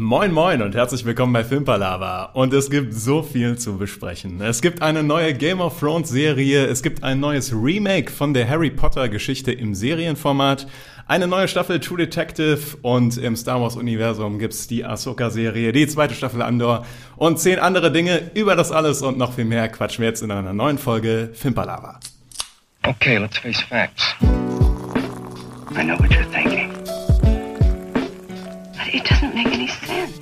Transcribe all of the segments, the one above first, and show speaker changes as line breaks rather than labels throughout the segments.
Moin Moin und herzlich willkommen bei Filmpalava. Und es gibt so viel zu besprechen. Es gibt eine neue Game of Thrones Serie, es gibt ein neues Remake von der Harry Potter Geschichte im Serienformat, eine neue Staffel True Detective und im Star Wars Universum gibt's die Ahsoka Serie, die zweite Staffel Andor und zehn andere Dinge. Über das alles und noch viel mehr quatschen wir jetzt in einer neuen Folge Filmpalava.
Okay, let's face facts. I know what you're thinking.
It doesn't make any sense.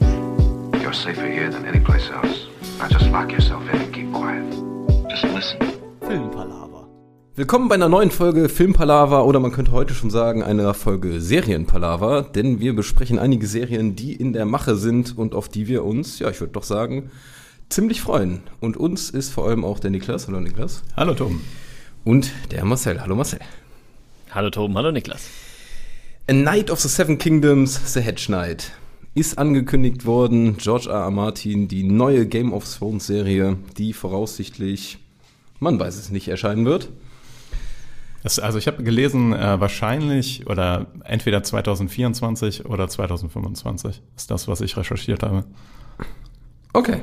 You're safer here than any place else. Now just lock yourself in and keep quiet.
Just listen.
Filmpalava.
Willkommen bei einer neuen Folge Filmpalava oder man könnte heute schon sagen einer Folge Serienpalava, denn wir besprechen einige Serien, die in der Mache sind und auf die wir uns, ja, ich würde doch sagen, ziemlich freuen. Und uns ist vor allem auch der Niklas. Hallo Niklas.
Hallo Tom.
Und der Marcel. Hallo Marcel.
Hallo Toben, hallo Niklas.
A Knight of the Seven Kingdoms, The Hedge Knight. Ist angekündigt worden, George R. R. Martin, die neue Game of Thrones Serie, die voraussichtlich, man weiß es nicht, erscheinen wird.
Das, also ich habe gelesen, äh, wahrscheinlich oder entweder 2024 oder 2025 ist das, was ich recherchiert habe.
Okay.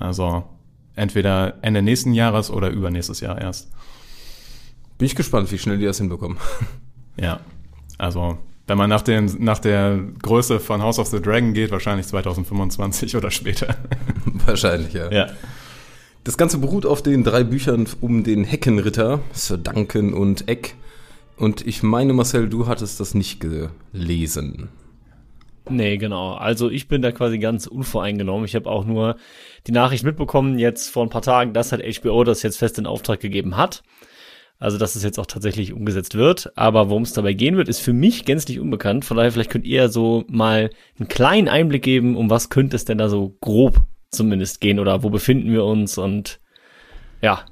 Also entweder Ende nächsten Jahres oder übernächstes Jahr erst.
Bin ich gespannt, wie schnell die das hinbekommen.
Ja, also wenn man nach, den, nach der Größe von House of the Dragon geht, wahrscheinlich 2025 oder später.
Wahrscheinlich, ja.
ja.
Das Ganze beruht auf den drei Büchern um den Heckenritter, Sir Duncan und Eck. Und ich meine, Marcel, du hattest das nicht gelesen.
Nee, genau. Also ich bin da quasi ganz unvoreingenommen. Ich habe auch nur die Nachricht mitbekommen, jetzt vor ein paar Tagen, dass halt HBO das jetzt fest in Auftrag gegeben hat. Also, dass es jetzt auch tatsächlich umgesetzt wird. Aber worum es dabei gehen wird, ist für mich gänzlich unbekannt. Von daher, vielleicht könnt ihr so mal einen kleinen Einblick geben, um was könnte es denn da so grob zumindest gehen oder wo befinden wir uns und ja.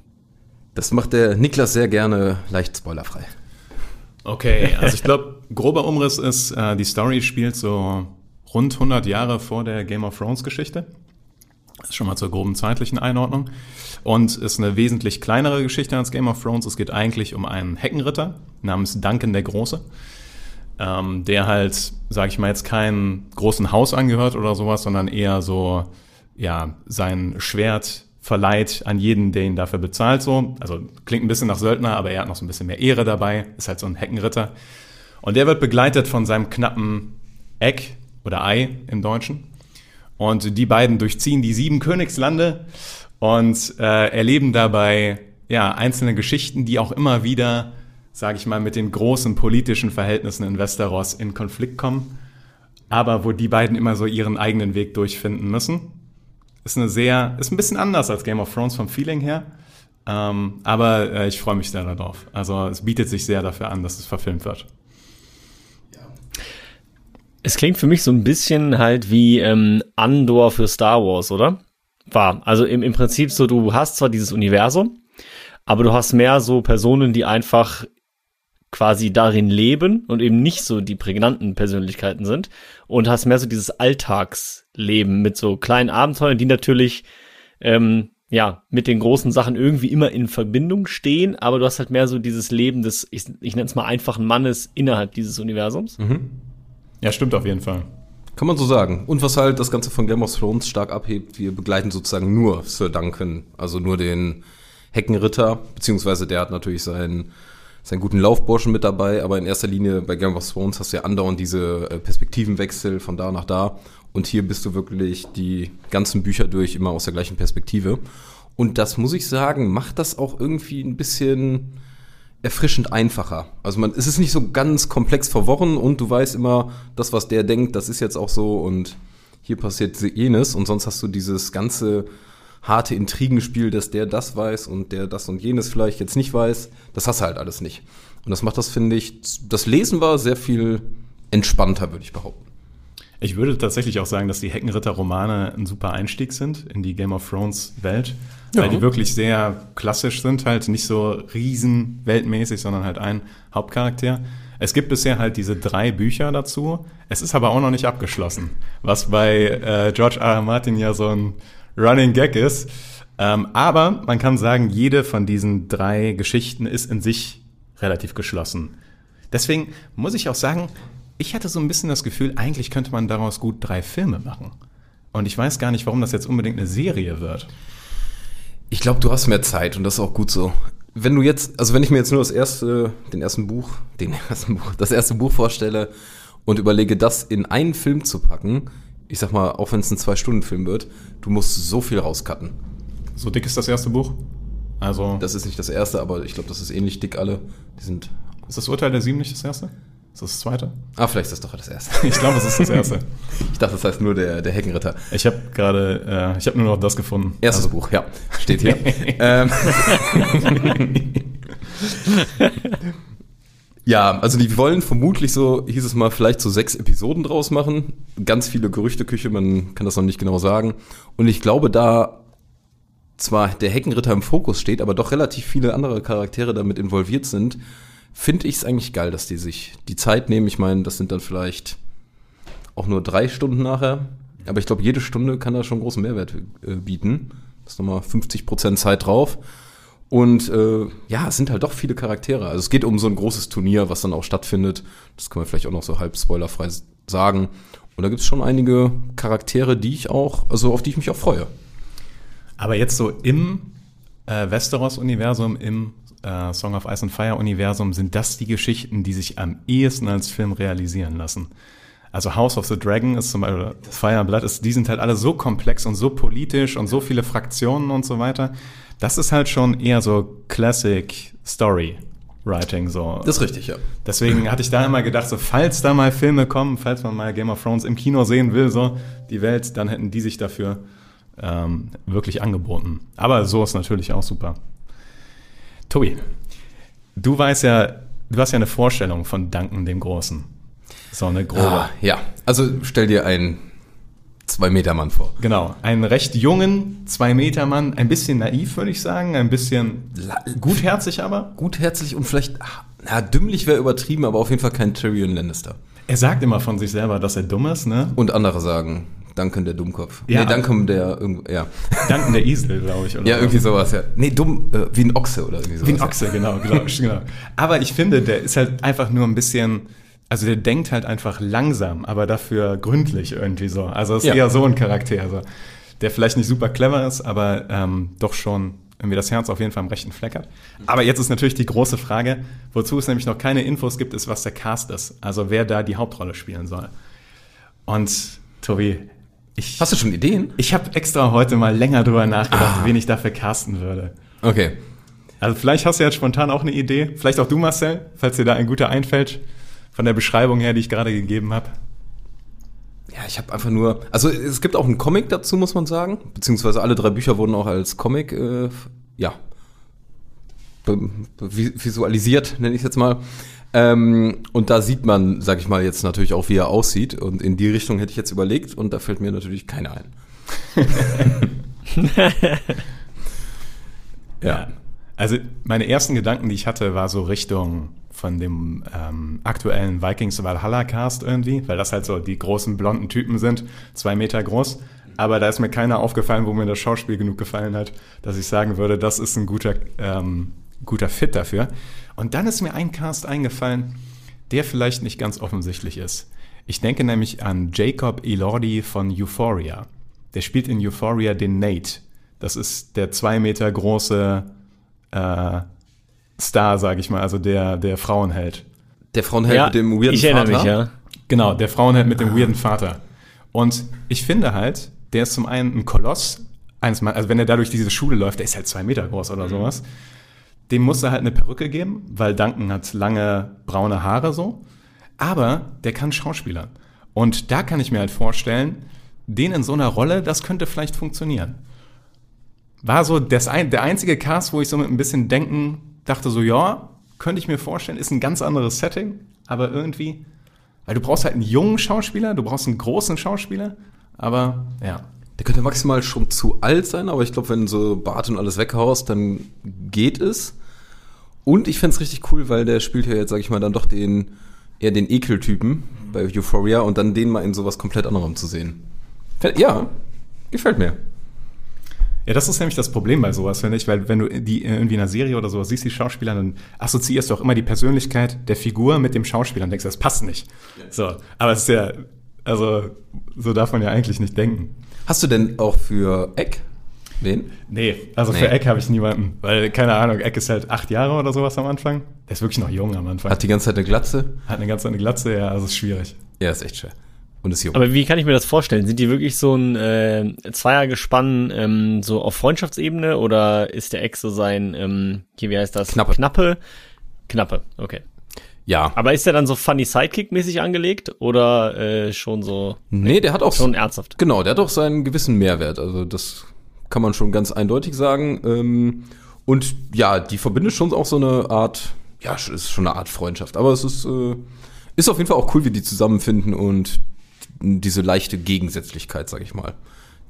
Das macht der Niklas sehr gerne leicht spoilerfrei.
Okay, also ich glaube, grober Umriss ist, äh, die Story spielt so rund 100 Jahre vor der Game of Thrones Geschichte. Das ist schon mal zur groben zeitlichen Einordnung. Und ist eine wesentlich kleinere Geschichte als Game of Thrones. Es geht eigentlich um einen Heckenritter namens Duncan der Große, ähm, der halt, sage ich mal, jetzt keinem großen Haus angehört oder sowas, sondern eher so, ja, sein Schwert verleiht an jeden, der ihn dafür bezahlt. So, also klingt ein bisschen nach Söldner, aber er hat noch so ein bisschen mehr Ehre dabei. Ist halt so ein Heckenritter. Und der wird begleitet von seinem knappen Eck oder Ei im Deutschen. Und die beiden durchziehen die sieben Königslande und äh, erleben dabei ja einzelne Geschichten, die auch immer wieder, sage ich mal, mit den großen politischen Verhältnissen in Westeros in Konflikt kommen, aber wo die beiden immer so ihren eigenen Weg durchfinden müssen. Ist eine sehr, ist ein bisschen anders als Game of Thrones vom Feeling her, ähm, aber äh, ich freue mich sehr darauf. Also es bietet sich sehr dafür an, dass es verfilmt wird.
Es klingt für mich so ein bisschen halt wie ähm, Andor für Star Wars, oder? War. Also im, im Prinzip so, du hast zwar dieses Universum, aber du hast mehr so Personen, die einfach quasi darin leben und eben nicht so die prägnanten Persönlichkeiten sind und hast mehr so dieses Alltagsleben mit so kleinen Abenteuern, die natürlich ähm, ja mit den großen Sachen irgendwie immer in Verbindung stehen, aber du hast halt mehr so dieses Leben des, ich, ich nenne es mal einfachen Mannes innerhalb dieses Universums.
Mhm.
Ja, stimmt auf jeden Fall.
Kann man so sagen. Und was halt das Ganze von Game of Thrones stark abhebt, wir begleiten sozusagen nur Sir Duncan, also nur den Heckenritter, beziehungsweise der hat natürlich seinen, seinen guten Laufburschen mit dabei, aber in erster Linie bei Game of Thrones hast du ja andauernd diese äh, Perspektivenwechsel von da nach da. Und hier bist du wirklich die ganzen Bücher durch immer aus der gleichen Perspektive. Und das muss ich sagen, macht das auch irgendwie ein bisschen erfrischend einfacher. Also man, es ist nicht so ganz komplex verworren und du weißt immer, das, was der denkt, das ist jetzt auch so und hier passiert jenes und sonst hast du dieses ganze harte Intrigenspiel, dass der das weiß und der das und jenes vielleicht jetzt nicht weiß. Das hast du halt alles nicht. Und das macht das, finde ich, das Lesen war sehr viel entspannter, würde ich behaupten.
Ich würde tatsächlich auch sagen, dass die Heckenritter-Romane ein super Einstieg sind in die Game of Thrones-Welt,
Ja.
weil die wirklich sehr klassisch sind, halt nicht so riesen weltmäßig, sondern halt ein Hauptcharakter. Es gibt bisher halt diese drei Bücher dazu. Es ist aber auch noch nicht abgeschlossen, was bei äh, George R. R. Martin ja so ein Running Gag ist. Ähm, aber man kann sagen, jede von diesen drei Geschichten ist in sich relativ geschlossen. Deswegen muss ich auch sagen, ich hatte so ein bisschen das Gefühl, eigentlich könnte man daraus gut drei Filme machen. Und ich weiß gar nicht, warum das jetzt unbedingt eine Serie wird.
Ich glaube, du hast mehr Zeit und das ist auch gut so. Wenn du jetzt, also wenn ich mir jetzt nur das erste, den ersten Buch, den ersten Buch, das erste Buch vorstelle und überlege, das in einen Film zu packen, ich sag mal, auch wenn es ein Zwei-Stunden-Film wird, du musst so viel rauscutten.
So dick ist das erste Buch. Also,
Das ist nicht das erste, aber ich glaube, das ist ähnlich dick alle. Die sind.
ist das Urteil der Sieben nicht das erste? Ist das das zweite?
Ah, vielleicht ist das doch das erste.
Ich glaube, es ist das erste.
Ich dachte, das heißt nur der, der Heckenritter.
Ich habe gerade, äh, ich habe nur noch das gefunden.
Erstes Buch, ja, steht hier. ähm, ja, also die wollen vermutlich so, hieß es mal, vielleicht so sechs Episoden draus machen. Ganz viele Gerüchteküche, man kann das noch nicht genau sagen. Und ich glaube, da zwar der Heckenritter im Fokus steht, aber doch relativ viele andere Charaktere damit involviert sind, finde ich es eigentlich geil, dass die sich die Zeit nehmen. Ich meine, das sind dann vielleicht auch nur drei Stunden nachher. Aber ich glaube, jede Stunde kann da schon großen Mehrwert äh, bieten. Das ist nochmal 50% Zeit drauf. Und äh, ja, es sind halt doch viele Charaktere. Also es geht um so ein großes Turnier, was dann auch stattfindet. Das können wir vielleicht auch noch so halb spoilerfrei sagen. Und da gibt es schon einige Charaktere, die ich auch, also auf die ich mich auch freue.
Aber jetzt so im äh, Westeros-Universum, im äh, Song of Ice and Fire-Universum, sind das die Geschichten, die sich am ehesten als Film realisieren lassen. Also House of the Dragon ist zum Beispiel, Fire and Blood ist, die sind halt alle so komplex und so politisch und so viele Fraktionen und so weiter. Das ist halt schon eher so Classic Story Writing, so.
Das ist richtig, ja.
Deswegen hatte ich da immer gedacht, so falls da mal Filme kommen, falls man mal Game of Thrones im Kino sehen will, so die Welt, dann hätten die sich dafür ähm, wirklich angeboten. Aber so ist natürlich auch super. Tobi, du weißt ja, du hast ja eine Vorstellung von Duncan dem Großen. So eine grobe.
Ah, ja, also stell dir einen Zwei-Meter-Mann vor.
Genau, einen recht jungen Zwei-Meter-Mann, ein bisschen naiv, würde ich sagen, ein bisschen gutherzig aber.
Gutherzig und vielleicht, ah, na, dümmlich wäre übertrieben, aber auf jeden Fall kein Tyrion Lannister.
Er sagt immer von sich selber, dass er dumm ist, ne?
Und andere sagen, Duncan der Dummkopf.
Ja.
Nee, Duncan der, ja.
Duncan der Esel, glaube ich.
Ja, irgendwie sowas, ja. Nee, dumm, äh, wie ein Ochse oder irgendwie sowas.
Wie ein Ochse, genau, genau, genau. Aber ich finde, der ist halt einfach nur ein bisschen, also der denkt halt einfach langsam, aber dafür gründlich irgendwie so. Also ist
Ja.
eher so ein Charakter, so, der vielleicht nicht super clever ist, aber ähm, doch schon irgendwie das Herz auf jeden Fall am rechten Fleck hat. Aber jetzt ist natürlich die große Frage, wozu es nämlich noch keine Infos gibt, ist, was der Cast ist. Also wer da die Hauptrolle spielen soll. Und Tobi, ich,
Hast du schon Ideen?
ich habe extra heute mal länger drüber nachgedacht, wen ich dafür casten würde.
Okay.
Also vielleicht hast du jetzt spontan auch eine Idee. Vielleicht auch du, Marcel, falls dir da ein guter einfällt. Von der Beschreibung her, die ich gerade gegeben habe.
Ja, ich habe einfach nur, also es gibt auch einen Comic dazu, muss man sagen, beziehungsweise alle drei Bücher wurden auch als Comic, äh, ja, visualisiert, nenne ich jetzt mal. Ähm, und da sieht man, sag ich mal, jetzt natürlich auch, wie er aussieht. Und in die Richtung hätte ich jetzt überlegt und da fällt mir natürlich keiner ein.
Ja. Also meine ersten Gedanken, die ich hatte, war so Richtung von dem ähm, aktuellen Vikings Valhalla Cast irgendwie, weil das halt so die großen blonden Typen sind, zwei Meter groß. Aber da ist mir keiner aufgefallen, wo mir das Schauspiel genug gefallen hat, dass ich sagen würde, das ist ein guter, ähm, guter Fit dafür. Und dann ist mir ein Cast eingefallen, der vielleicht nicht ganz offensichtlich ist. Ich denke nämlich an Jacob Elordi von Euphoria. Der spielt in Euphoria den Nate. Das ist der zwei Meter große äh, Star, sage ich mal, also der, der Frauenheld.
Der Frauenheld mit dem weirden
ich erinnere
Vater.
mich, ja.
Genau, der Frauenheld mit dem weirden Vater. Und ich finde halt, der ist zum einen ein Koloss, eines Mal, also wenn er da durch diese Schule läuft, der ist halt zwei Meter groß oder sowas. Dem muss er halt eine Perücke geben, weil Duncan hat lange braune Haare so. Aber der kann Schauspielern. Und da kann ich mir halt vorstellen, den in so einer Rolle, das könnte vielleicht funktionieren. War so das ein, der einzige Cast, wo ich so mit ein bisschen Denken dachte, so ja, könnte ich mir vorstellen, ist ein ganz anderes Setting, aber irgendwie, weil du brauchst halt einen jungen Schauspieler, du brauchst einen großen Schauspieler, aber ja.
Der könnte maximal schon zu alt sein, aber ich glaube, wenn du so Bart und alles weghaust, dann geht es. Und ich fänd's richtig cool, weil der spielt ja jetzt, sag ich mal, dann doch den eher den Ekeltypen bei Euphoria und dann den mal in sowas komplett anderem zu sehen. Ja, gefällt mir.
Ja, das ist nämlich das Problem bei sowas, finde ich, weil wenn du die irgendwie in einer Serie oder sowas siehst, die Schauspieler, dann assoziierst du auch immer die Persönlichkeit der Figur mit dem Schauspieler und denkst, das passt nicht. So, aber es ist ja, also so darf man ja eigentlich nicht denken.
Hast du denn auch für Eck wen?
Nee, also
Nee.
für Eck habe ich niemanden, weil keine Ahnung, Eck ist halt acht Jahre oder sowas am Anfang. Der ist wirklich noch jung am Anfang.
Hat die ganze Zeit eine Glatze?
Hat eine ganz eine Glatze, ja, also ist schwierig.
Ja, ist echt schwer. Und ist jung.
Aber wie kann ich mir das vorstellen? Sind die wirklich so ein äh, Zweiergespann ähm, so auf Freundschaftsebene oder ist der Ex so sein, ähm, hier, wie heißt das?
Knappe.
Knappe? Knappe, okay.
Ja.
Aber ist der dann so funny Sidekick-mäßig angelegt oder äh, schon so,
nee, der hat auch
schon ernsthaft?
Genau, der hat auch seinen gewissen Mehrwert. Also das kann man schon ganz eindeutig sagen. Ähm, und ja, die verbindet schon auch so eine Art, ja, es ist schon eine Art Freundschaft. Aber es ist, äh, ist auf jeden Fall auch cool, wie die zusammenfinden und diese leichte Gegensätzlichkeit, sag ich mal.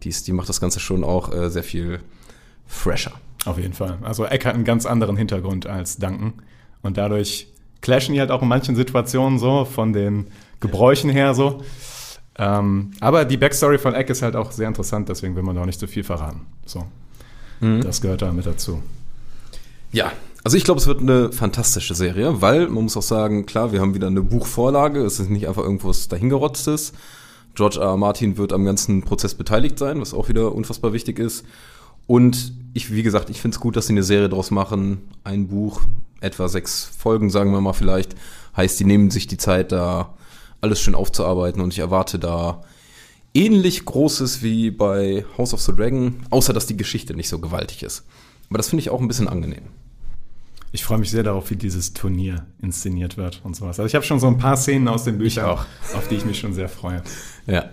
Die, ist, die macht das Ganze schon auch äh, sehr viel fresher.
Auf jeden Fall. Also Eck hat einen ganz anderen Hintergrund als Duncan. Und dadurch clashen die halt auch in manchen Situationen so, von den Gebräuchen her so. Ähm, aber die Backstory von Eck ist halt auch sehr interessant, deswegen will man da auch nicht so viel verraten. So. Das gehört da mit dazu.
Ja, also ich glaube, es wird eine fantastische Serie, weil man muss auch sagen, klar, wir haben wieder eine Buchvorlage, es ist nicht einfach irgendwas dahingerotztes. George R. R. Martin wird am ganzen Prozess beteiligt sein, was auch wieder unfassbar wichtig ist. Und ich, wie gesagt, ich finde es gut, dass sie eine Serie draus machen. Ein Buch, etwa sechs Folgen, sagen wir mal vielleicht. Heißt, die nehmen sich die Zeit, da alles schön aufzuarbeiten und ich erwarte da ähnlich Großes wie bei House of the Dragon, außer dass die Geschichte nicht so gewaltig ist. Aber das finde ich auch ein bisschen angenehm.
Ich freue mich sehr darauf, wie dieses Turnier inszeniert wird und sowas. Also ich habe schon so ein paar Szenen aus den Büchern,
auch.
auf die ich mich schon sehr freue.
Ja.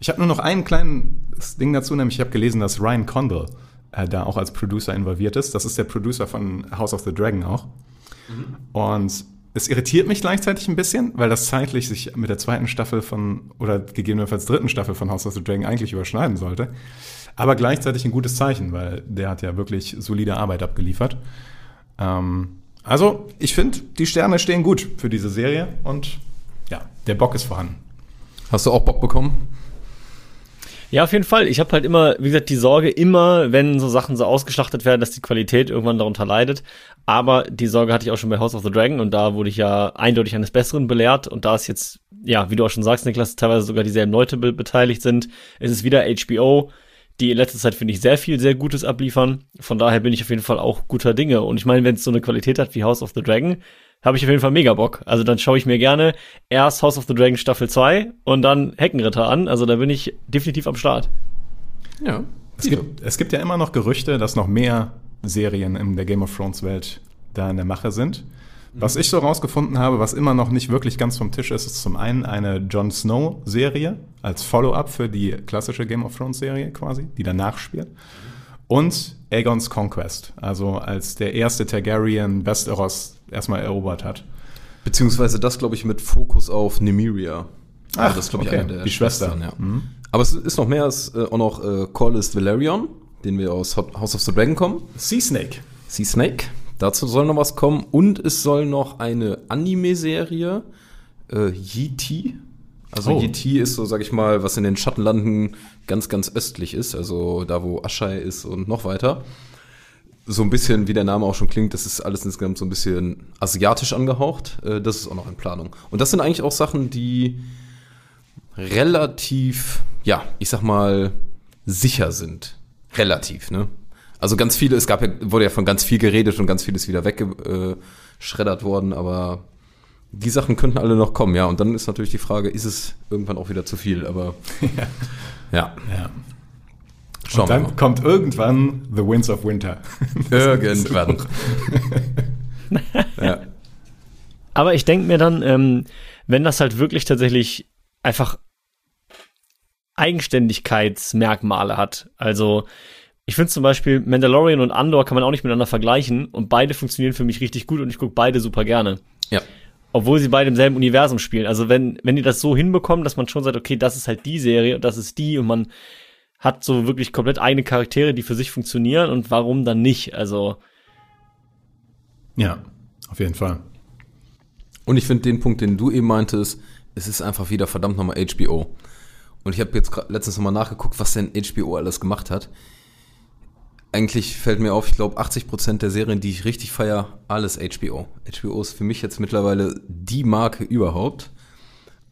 Ich habe nur noch ein kleines Ding dazu, nämlich ich habe gelesen, dass Ryan Condal äh, da auch als Producer involviert ist. Das ist der Producer von House of the Dragon auch. Und es irritiert mich gleichzeitig ein bisschen, weil das zeitlich sich mit der zweiten Staffel von, oder gegebenenfalls dritten Staffel von House of the Dragon eigentlich überschneiden sollte. Aber gleichzeitig ein gutes Zeichen, weil der hat ja wirklich solide Arbeit abgeliefert. Ähm, also, ich finde, die Sterne stehen gut für diese Serie und ja, der Bock ist vorhanden.
Hast du auch Bock bekommen?
Ja, auf jeden Fall. Ich habe halt immer, wie gesagt, die Sorge immer, wenn so Sachen so ausgeschlachtet werden, dass die Qualität irgendwann darunter leidet. Aber die Sorge hatte ich auch schon bei House of the Dragon und da wurde ich ja eindeutig eines Besseren belehrt. Und da ist jetzt, ja, wie du auch schon sagst, Niklas, teilweise sogar dieselben Leute be beteiligt sind. Es ist wieder HBO, die in letzter Zeit, finde ich, sehr viel, sehr Gutes abliefern. Von daher bin ich auf jeden Fall auch guter Dinge. Und ich meine, wenn es so eine Qualität hat wie House of the Dragon, habe ich auf jeden Fall mega Bock. Also dann schaue ich mir gerne erst House of the Dragon Staffel 2 und dann Heckenritter an. Also da bin ich definitiv am Start.
Ja.
Es gibt, es gibt ja immer noch Gerüchte, dass noch mehr Serien in der Game of Thrones Welt da in der Mache sind. Was ich so rausgefunden habe, was immer noch nicht wirklich ganz vom Tisch ist, ist zum einen eine Jon Snow Serie als Follow-up für die klassische Game of Thrones Serie quasi, die danach spielt. Und Aegons Conquest, also als der erste Targaryen Westeros erstmal erobert hat.
Beziehungsweise das, glaube ich, mit Fokus auf Nymeria.
Ach,
Also das glaube ich,
okay.
eine der
Die Schwester.
Schwestern, Ja. Aber es ist noch mehr, es ist äh, auch noch äh, Corlys Valerion, den wir aus House of the Dragon kommen.
Sea Snake.
Sea Snake. Dazu soll noch was kommen. Und es soll noch eine Anime-Serie, äh, Yeti. Also
Oh.
Yeti ist so, sag ich mal, was in den Schattenlanden ganz, ganz östlich ist. Also da, wo Aschai ist und noch weiter. So ein bisschen, wie der Name auch schon klingt, das ist alles insgesamt so ein bisschen asiatisch angehaucht. Äh, das ist auch noch in Planung. Und das sind eigentlich auch Sachen, die relativ, ja, ich sag mal, sicher sind. Relativ, ne? Also ganz viele, es gab ja, wurde ja von ganz viel geredet und ganz vieles wieder weggeschreddert worden, aber die Sachen könnten alle noch kommen, ja. Und dann ist natürlich die Frage, ist es irgendwann auch wieder zu viel, aber ja.
Ja.
Schauen
Und dann
mal.
kommt irgendwann The Winds of Winter.
Irgendwann. ja.
Aber ich denke mir dann, ähm, wenn das halt wirklich tatsächlich einfach Eigenständigkeitsmerkmale hat. Also ich finde zum Beispiel Mandalorian und Andor kann man auch nicht miteinander vergleichen und beide funktionieren für mich richtig gut und ich gucke beide super gerne.
Ja.
Obwohl sie beide im selben Universum spielen. Also wenn, wenn die das so hinbekommen, dass man schon sagt, okay, das ist halt die Serie und das ist die und man hat so wirklich komplett eigene Charaktere, die für sich funktionieren und warum dann nicht? Also
Ja, auf jeden Fall.
Und ich finde den Punkt, den du eben meintest, es ist einfach wieder verdammt nochmal HBO. Und ich habe jetzt letztens nochmal nachgeguckt, was denn HBO alles gemacht hat. Eigentlich fällt mir auf, ich glaube 80% der Serien, die ich richtig feier, alles HBO. HBO ist für mich jetzt mittlerweile die Marke überhaupt.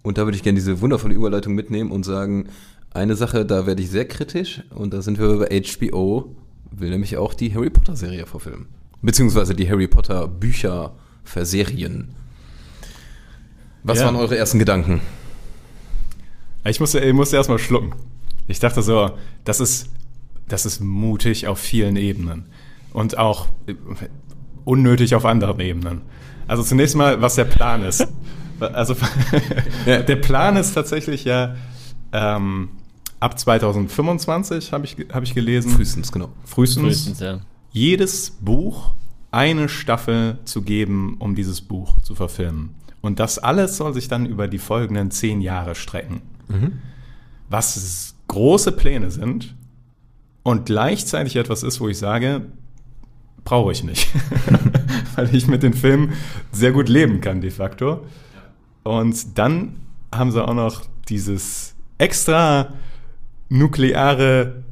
Und da würde ich gerne diese wundervolle Überleitung mitnehmen und sagen, eine Sache, da werde ich sehr kritisch und da sind wir bei HBO, will nämlich auch die Harry Potter Serie verfilmen. Beziehungsweise die Harry Potter Bücher verserien. Was
Ja.
waren eure ersten Gedanken?
Ich musste, ich musste erstmal schlucken. Ich dachte so, das ist, das ist mutig auf vielen Ebenen. Und auch äh, unnötig auf anderen Ebenen. Also zunächst mal, was der Plan ist. Also der Plan ist tatsächlich ja ähm, ab 2025, habe ich, hab ich gelesen.
Frühestens, genau.
Frühestens.
Frühestens, ja.
jedes Buch eine Staffel zu geben, um dieses Buch zu verfilmen. Und das alles soll sich dann über die folgenden zehn Jahre strecken. Was es große Pläne sind und gleichzeitig etwas ist, wo ich sage, brauche ich nicht. Weil ich mit den Filmen sehr gut leben kann, de facto. Und dann haben sie auch noch dieses extra nukleare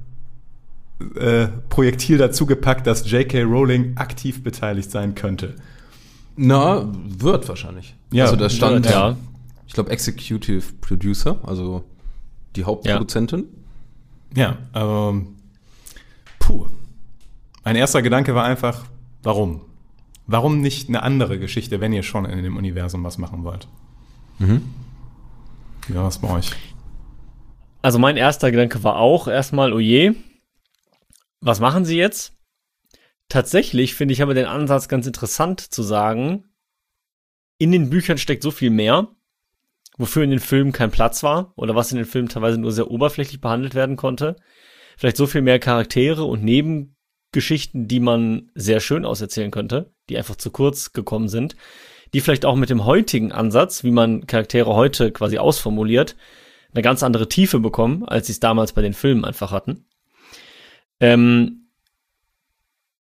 äh, Projektil dazugepackt, dass J.K. Rowling aktiv beteiligt sein könnte.
Na, wird wahrscheinlich.
Ja,
also da stand,
ja.
ich glaube, Executive Producer, also die Hauptproduzentin.
Ja, aber puh. Mein erster Gedanke war einfach, warum? Warum nicht eine andere Geschichte, wenn ihr schon in dem Universum was machen wollt? Ja, was bei euch?
Also mein erster Gedanke war auch erstmal, oh je, was machen sie jetzt? Tatsächlich finde ich aber den Ansatz ganz interessant zu sagen, in den Büchern steckt so viel mehr, wofür in den Filmen kein Platz war oder was in den Filmen teilweise nur sehr oberflächlich behandelt werden konnte. Vielleicht so viel mehr Charaktere und Nebengeschichten, die man sehr schön auserzählen könnte, die einfach zu kurz gekommen sind, die vielleicht auch mit dem heutigen Ansatz, wie man Charaktere heute quasi ausformuliert, eine ganz andere Tiefe bekommen, als sie es damals bei den Filmen einfach hatten. Ähm,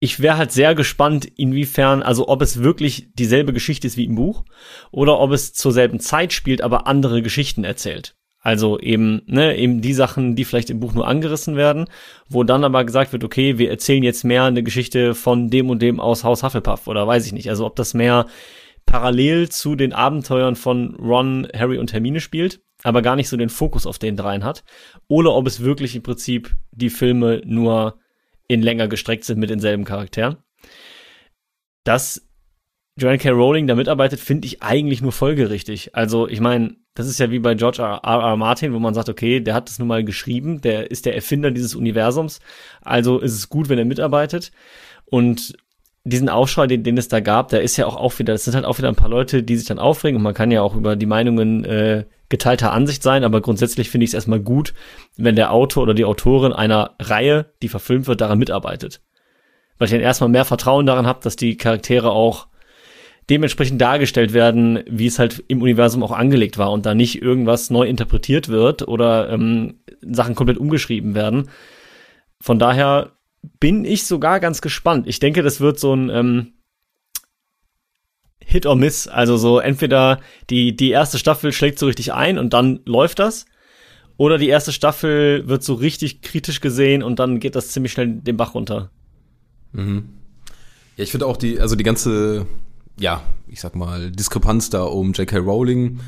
ich wäre halt sehr gespannt, inwiefern, also ob es wirklich dieselbe Geschichte ist wie im Buch oder ob es zur selben Zeit spielt, aber andere Geschichten erzählt. Also eben, ne, eben die Sachen, die vielleicht im Buch nur angerissen werden, wo dann aber gesagt wird, okay, wir erzählen jetzt mehr eine Geschichte von dem und dem aus Haus Hufflepuff oder weiß ich nicht. Also ob das mehr parallel zu den Abenteuern von Ron, Harry und Hermine spielt, aber gar nicht so den Fokus auf den dreien hat. Oder ob es wirklich im Prinzip die Filme nur in länger gestreckt sind mit denselben Charakteren. Dass Joanne K. Rowling da mitarbeitet, finde ich eigentlich nur folgerichtig. Also, ich meine, das ist ja wie bei George R. R. R. Martin, wo man sagt, okay, der hat das nun mal geschrieben, der ist der Erfinder dieses Universums, also ist es gut, wenn er mitarbeitet. Und diesen Aufschrei, den, den es da gab, der ist ja auch, auch wieder, das sind halt auch wieder ein paar Leute, die sich dann aufregen und man kann ja auch über die Meinungen äh, geteilter Ansicht sein, aber grundsätzlich finde ich es erstmal gut, wenn der Autor oder die Autorin einer Reihe, die verfilmt wird, daran mitarbeitet. Weil ich dann erstmal mehr Vertrauen daran habe, dass die Charaktere auch dementsprechend dargestellt werden, wie es halt im Universum auch angelegt war und da nicht irgendwas neu interpretiert wird oder ähm, Sachen komplett umgeschrieben werden. Von daher bin ich sogar ganz gespannt. Ich denke, das wird so ein ähm, Hit or Miss. Also so entweder die, die erste Staffel schlägt so richtig ein und dann läuft das. Oder die erste Staffel wird so richtig kritisch gesehen und dann geht das ziemlich schnell den Bach runter.
Ja, ich finde auch die, also die ganze, ja, ich sag mal, Diskrepanz da um J.K. Rowling.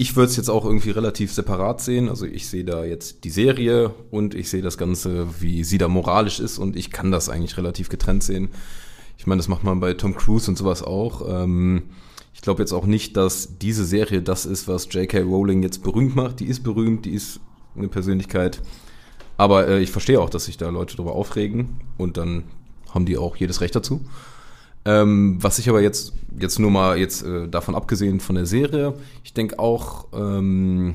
Ich würde es jetzt auch irgendwie relativ separat sehen. Also ich sehe da jetzt die Serie und ich sehe das Ganze, wie sie da moralisch ist und ich kann das eigentlich relativ getrennt sehen. Ich meine, das macht man bei Tom Cruise und sowas auch. Ähm, ich glaube jetzt auch nicht, dass diese Serie das ist, was J.K. Rowling jetzt berühmt macht. Die ist berühmt, die ist eine Persönlichkeit. Aber äh, ich verstehe auch, dass sich da Leute darüber aufregen und dann haben die auch jedes Recht dazu. Ähm, was ich aber jetzt, jetzt nur mal jetzt äh, davon abgesehen von der Serie, ich denke auch, ähm,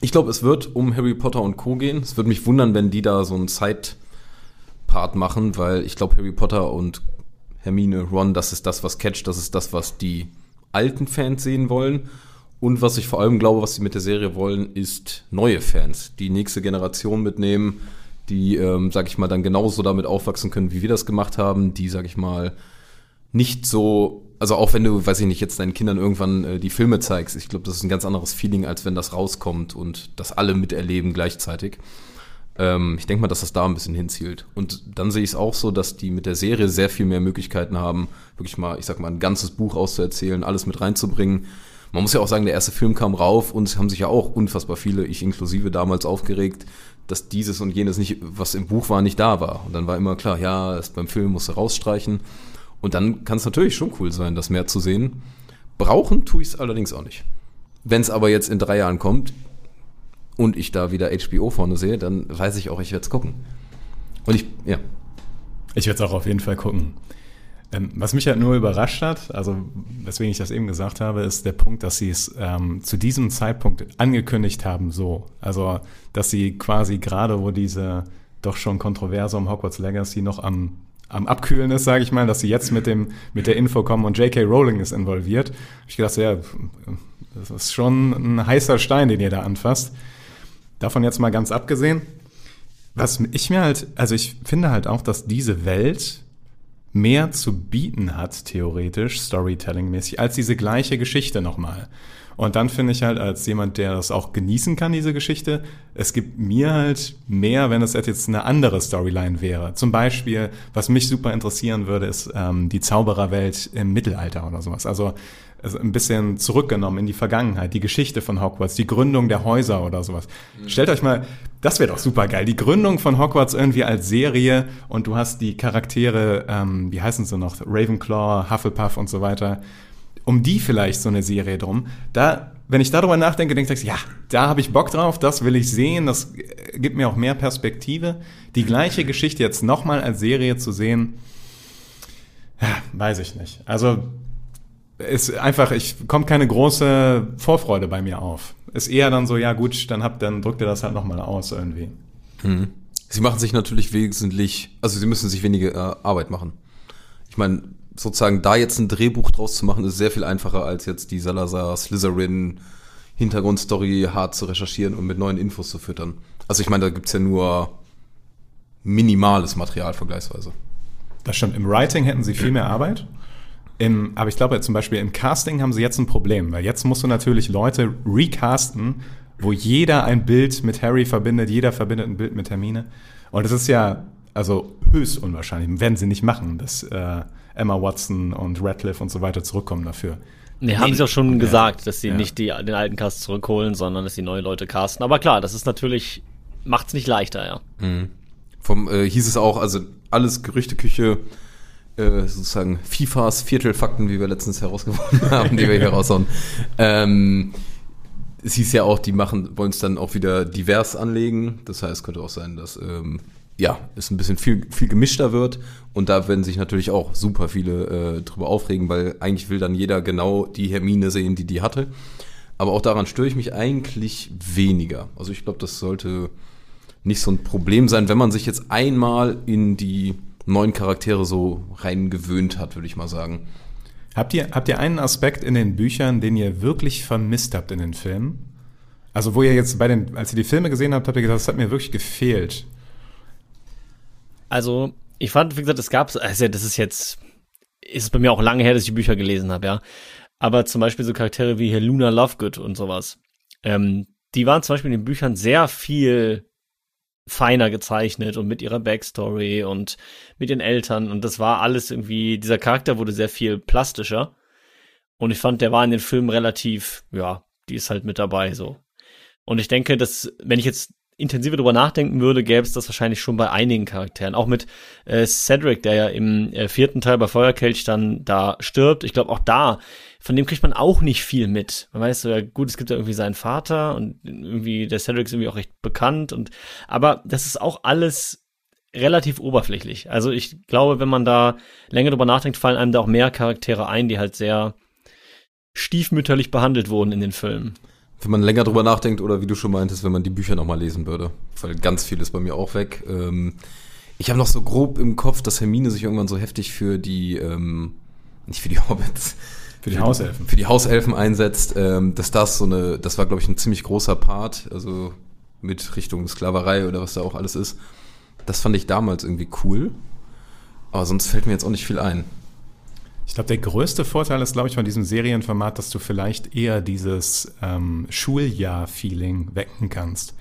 ich glaube, es wird um Harry Potter und Co. gehen. Es würde mich wundern, wenn die da so einen Side-Part machen, weil ich glaube, Harry Potter und Hermine, Ron, das ist das, was catcht, das ist das, was die alten Fans sehen wollen. Und was ich vor allem glaube, was sie mit der Serie wollen, ist neue Fans, die nächste Generation mitnehmen, die, ähm, sag ich mal, dann genauso damit aufwachsen können, wie wir das gemacht haben, die, sag ich mal, nicht so, also auch wenn du, weiß ich nicht, jetzt deinen Kindern irgendwann äh, die Filme zeigst, ich glaube, das ist ein ganz anderes Feeling, als wenn das rauskommt und das alle miterleben gleichzeitig. Ähm, ich denke mal, dass das da ein bisschen hinzielt. Und dann sehe ich es auch so, dass die mit der Serie sehr viel mehr Möglichkeiten haben, wirklich mal, ich sag mal, ein ganzes Buch auszuerzählen, alles mit reinzubringen. Man muss ja auch sagen, der erste Film kam rauf und es haben sich ja auch unfassbar viele, ich inklusive damals aufgeregt, dass dieses und jenes nicht, was im Buch war, nicht da war. Und dann war immer klar, ja, beim Film musst du rausstreichen. Und dann kann es natürlich schon cool sein, das mehr zu sehen. Brauchen tue ich es allerdings auch nicht. Wenn es aber jetzt in drei Jahren kommt und ich da wieder HBO vorne sehe, dann weiß ich auch, ich werde es gucken. Und ich, ja.
Ich werde es auch auf jeden Fall gucken. Ähm, was mich halt nur überrascht hat, also weswegen ich das eben gesagt habe, ist der Punkt, dass sie es ähm, zu diesem Zeitpunkt angekündigt haben, so. Also, dass sie quasi gerade, wo diese doch schon Kontroverse um Hogwarts Legacy noch am, am Abkühlen ist, sage ich mal, dass sie jetzt mit dem mit der Info kommen und J.K. Rowling ist involviert. Ich gedacht, ja, das ist schon ein heißer Stein, den ihr da anfasst. Davon jetzt mal ganz abgesehen. Was ich mir halt, also ich finde halt auch, dass diese Welt mehr zu bieten hat, theoretisch, Storytelling-mäßig, als diese gleiche Geschichte nochmal. Und dann finde ich halt als jemand, der das auch genießen kann, diese Geschichte, es gibt mir halt mehr, wenn es jetzt eine andere Storyline wäre. Zum Beispiel, was mich super interessieren würde, ist ähm, die Zaubererwelt im Mittelalter oder sowas. Also also ein bisschen zurückgenommen in die Vergangenheit, die Geschichte von Hogwarts, die Gründung der Häuser oder sowas. Mhm. Stellt euch mal, das wäre doch super geil, die Gründung von Hogwarts irgendwie als Serie und du hast die Charaktere, ähm, wie heißen sie noch, Ravenclaw, Hufflepuff und so weiter, um die vielleicht so eine Serie drum. Da, wenn ich darüber nachdenke, denke ich, ja, da habe ich Bock drauf, das will ich sehen, das gibt mir auch mehr Perspektive. Die gleiche Geschichte jetzt nochmal als Serie zu sehen, ja, weiß ich nicht. Also ist einfach, ich kommt keine große Vorfreude bei mir auf. Ist eher dann so, ja gut, dann habt, dann drückt ihr das halt nochmal aus irgendwie.
Mhm. Sie machen sich natürlich wesentlich, also sie müssen sich weniger äh, Arbeit machen. Ich meine, sozusagen da jetzt ein Drehbuch draus zu machen, ist sehr viel einfacher als jetzt die Salazar Slytherin Hintergrundstory hart zu recherchieren und mit neuen Infos zu füttern. Also ich meine, da gibt's ja nur minimales Material vergleichsweise.
Das stimmt. Im Writing hätten sie viel mehr Arbeit. Im, aber ich glaube zum Beispiel im Casting haben sie jetzt ein Problem, weil jetzt musst du natürlich Leute recasten, wo jeder ein Bild mit Harry verbindet, jeder verbindet ein Bild mit Hermine. Und das ist ja also höchst unwahrscheinlich. Werden sie nicht machen, dass äh, Emma Watson und Radcliffe und so weiter zurückkommen dafür.
Nee, haben sie auch schon ja. gesagt, dass sie ja. nicht die, den alten Cast zurückholen, sondern dass sie neue Leute casten. Aber klar, das ist natürlich, macht's nicht leichter, ja.
Mhm. Vom äh, hieß es auch, also alles Gerüchteküche, äh, sozusagen FIFAs Viertelfakten, wie wir letztens herausgefunden haben, die wir hier raushauen. Ähm, es hieß ja auch, die machen, wollen es dann auch wieder divers anlegen. Das heißt, könnte auch sein, dass ähm, ja, es ein bisschen viel, viel gemischter wird. Und da werden sich natürlich auch super viele äh, drüber aufregen, weil eigentlich will dann jeder genau die Hermine sehen, die die hatte. Aber auch daran störe ich mich eigentlich weniger. Also ich glaube, das sollte nicht so ein Problem sein, wenn man sich jetzt einmal in die neuen Charaktere so reingewöhnt hat, würde ich mal sagen.
Habt ihr, habt ihr einen Aspekt in den Büchern, den ihr wirklich vermisst habt in den Filmen? Also wo ihr jetzt bei den, als ihr die Filme gesehen habt, habt ihr gesagt, das hat mir wirklich gefehlt.
Also ich fand, wie gesagt, es gab, also das ist jetzt, ist es bei mir auch lange her, dass ich die Bücher gelesen habe, ja. Aber zum Beispiel so Charaktere wie hier Luna Lovegood und sowas. Ähm, die waren zum Beispiel in den Büchern sehr viel feiner gezeichnet und mit ihrer Backstory und mit den Eltern und das war alles irgendwie, dieser Charakter wurde sehr viel plastischer und ich fand, der war in den Filmen relativ, ja, die ist halt mit dabei so. Und ich denke, dass, wenn ich jetzt intensiver drüber nachdenken würde, gäbe es das wahrscheinlich schon bei einigen Charakteren. Auch mit äh, Cedric, der ja im äh, vierten Teil bei Feuerkelch dann da stirbt. Ich glaube, auch da von dem kriegt man auch nicht viel mit. Man weiß so, ja gut, es gibt ja irgendwie seinen Vater und irgendwie der Cedric ist irgendwie auch recht bekannt und aber das ist auch alles relativ oberflächlich. Also ich glaube, wenn man da länger drüber nachdenkt, fallen einem da auch mehr Charaktere ein, die halt sehr stiefmütterlich behandelt wurden in den Filmen.
Wenn man länger drüber nachdenkt oder wie du schon meintest, wenn man die Bücher nochmal lesen würde. Weil ganz viel ist bei mir auch weg. Ähm, ich habe noch so grob im Kopf, dass Hermine sich irgendwann so heftig für die, ähm, nicht für die Hobbits,
für die Hauselfen.
Für die Hauselfen einsetzt, ähm, dass das so eine, das war, glaube ich, ein ziemlich großer Part, also mit Richtung Sklaverei oder was da auch alles ist. Das fand ich damals irgendwie cool. Aber sonst fällt mir jetzt auch nicht viel ein.
Ich glaube, der größte Vorteil ist, glaube ich, von diesem Serienformat, dass du vielleicht eher dieses ähm, Schuljahr-Feeling wecken kannst.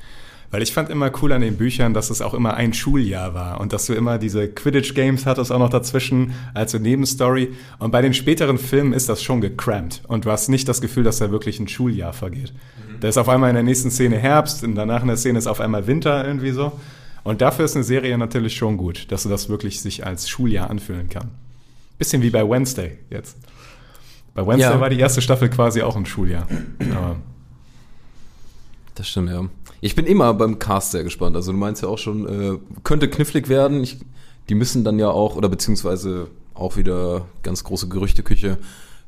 Weil ich fand immer cool an den Büchern, dass es auch immer ein Schuljahr war und dass du immer diese Quidditch-Games hattest auch noch dazwischen als so Nebenstory. Und bei den späteren Filmen ist das schon gecrampt und du hast nicht das Gefühl, dass da wirklich ein Schuljahr vergeht. Da ist auf einmal in der nächsten Szene Herbst und danach in der Szene ist auf einmal Winter irgendwie so. Und dafür ist eine Serie natürlich schon gut, dass du das wirklich sich als Schuljahr anfühlen kann. Bisschen wie bei Wednesday jetzt. Bei Wednesday
Ja.
war die erste Staffel quasi auch ein Schuljahr. Aber
Das stimmt, ja. Ich bin immer beim Cast sehr gespannt. Also du meinst ja auch schon, äh, könnte knifflig werden. Ich, die müssen dann ja auch, oder beziehungsweise auch wieder ganz große Gerüchteküche.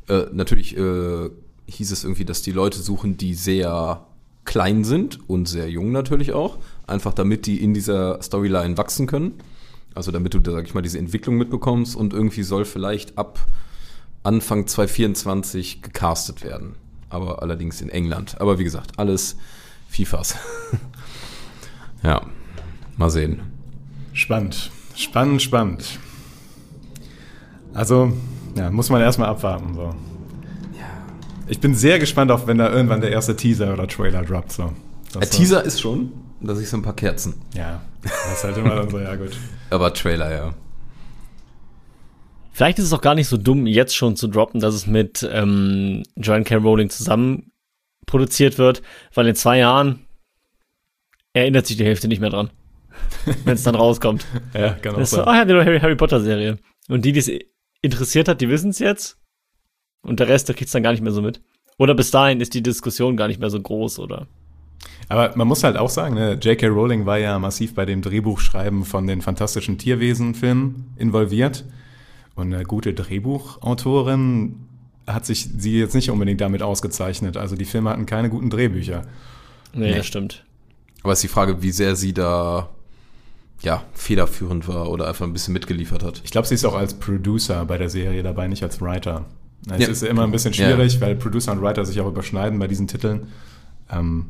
Äh, natürlich äh, hieß es irgendwie, dass die Leute suchen, die sehr klein sind und sehr jung natürlich auch. Einfach damit die in dieser Storyline wachsen können. Also damit du, sag ich mal, diese Entwicklung mitbekommst und irgendwie soll vielleicht ab Anfang 2024 gecastet werden. Aber allerdings in England. Aber wie gesagt, alles FIFAs. ja, mal sehen.
Spannend. Spannend, spannend. Also, ja, muss man erstmal abwarten. So. Ich bin sehr gespannt auf, wenn da irgendwann der erste Teaser oder Trailer droppt. So. Das
Ein Teaser ist schon, da ich so ein paar Kerzen.
Ja, das ist halt immer dann so, ja gut.
Aber Trailer, ja.
Vielleicht ist es auch gar nicht so dumm, jetzt schon zu droppen, dass es mit ähm, Joanne K. Rowling zusammen produziert wird, weil in zwei Jahren erinnert sich die Hälfte nicht mehr dran, wenn es dann rauskommt.
Ja, auch
Das so, oh ja, die Harry, Harry Potter Serie. Und die, die es interessiert hat, die wissen es jetzt. Und der Rest, der kriegt's dann gar nicht mehr so mit. Oder bis dahin ist die Diskussion gar nicht mehr so groß, oder?
Aber man muss halt auch sagen, ne, J.K. Rowling war ja massiv bei dem Drehbuchschreiben von den fantastischen Tierwesen-Filmen involviert. Und eine gute Drehbuchautorin hat sich sie jetzt nicht unbedingt damit ausgezeichnet. Also die Filme hatten keine guten Drehbücher.
Nee,
Nee.
das stimmt.
Aber es ist die Frage, wie sehr sie da ja, federführend war oder einfach ein bisschen mitgeliefert hat.
Ich glaube, sie ist auch als Producer bei der Serie dabei, nicht als Writer. Es
Ja.
ist immer ein bisschen schwierig, weil Producer und Writer sich auch überschneiden bei diesen Titeln. Ähm,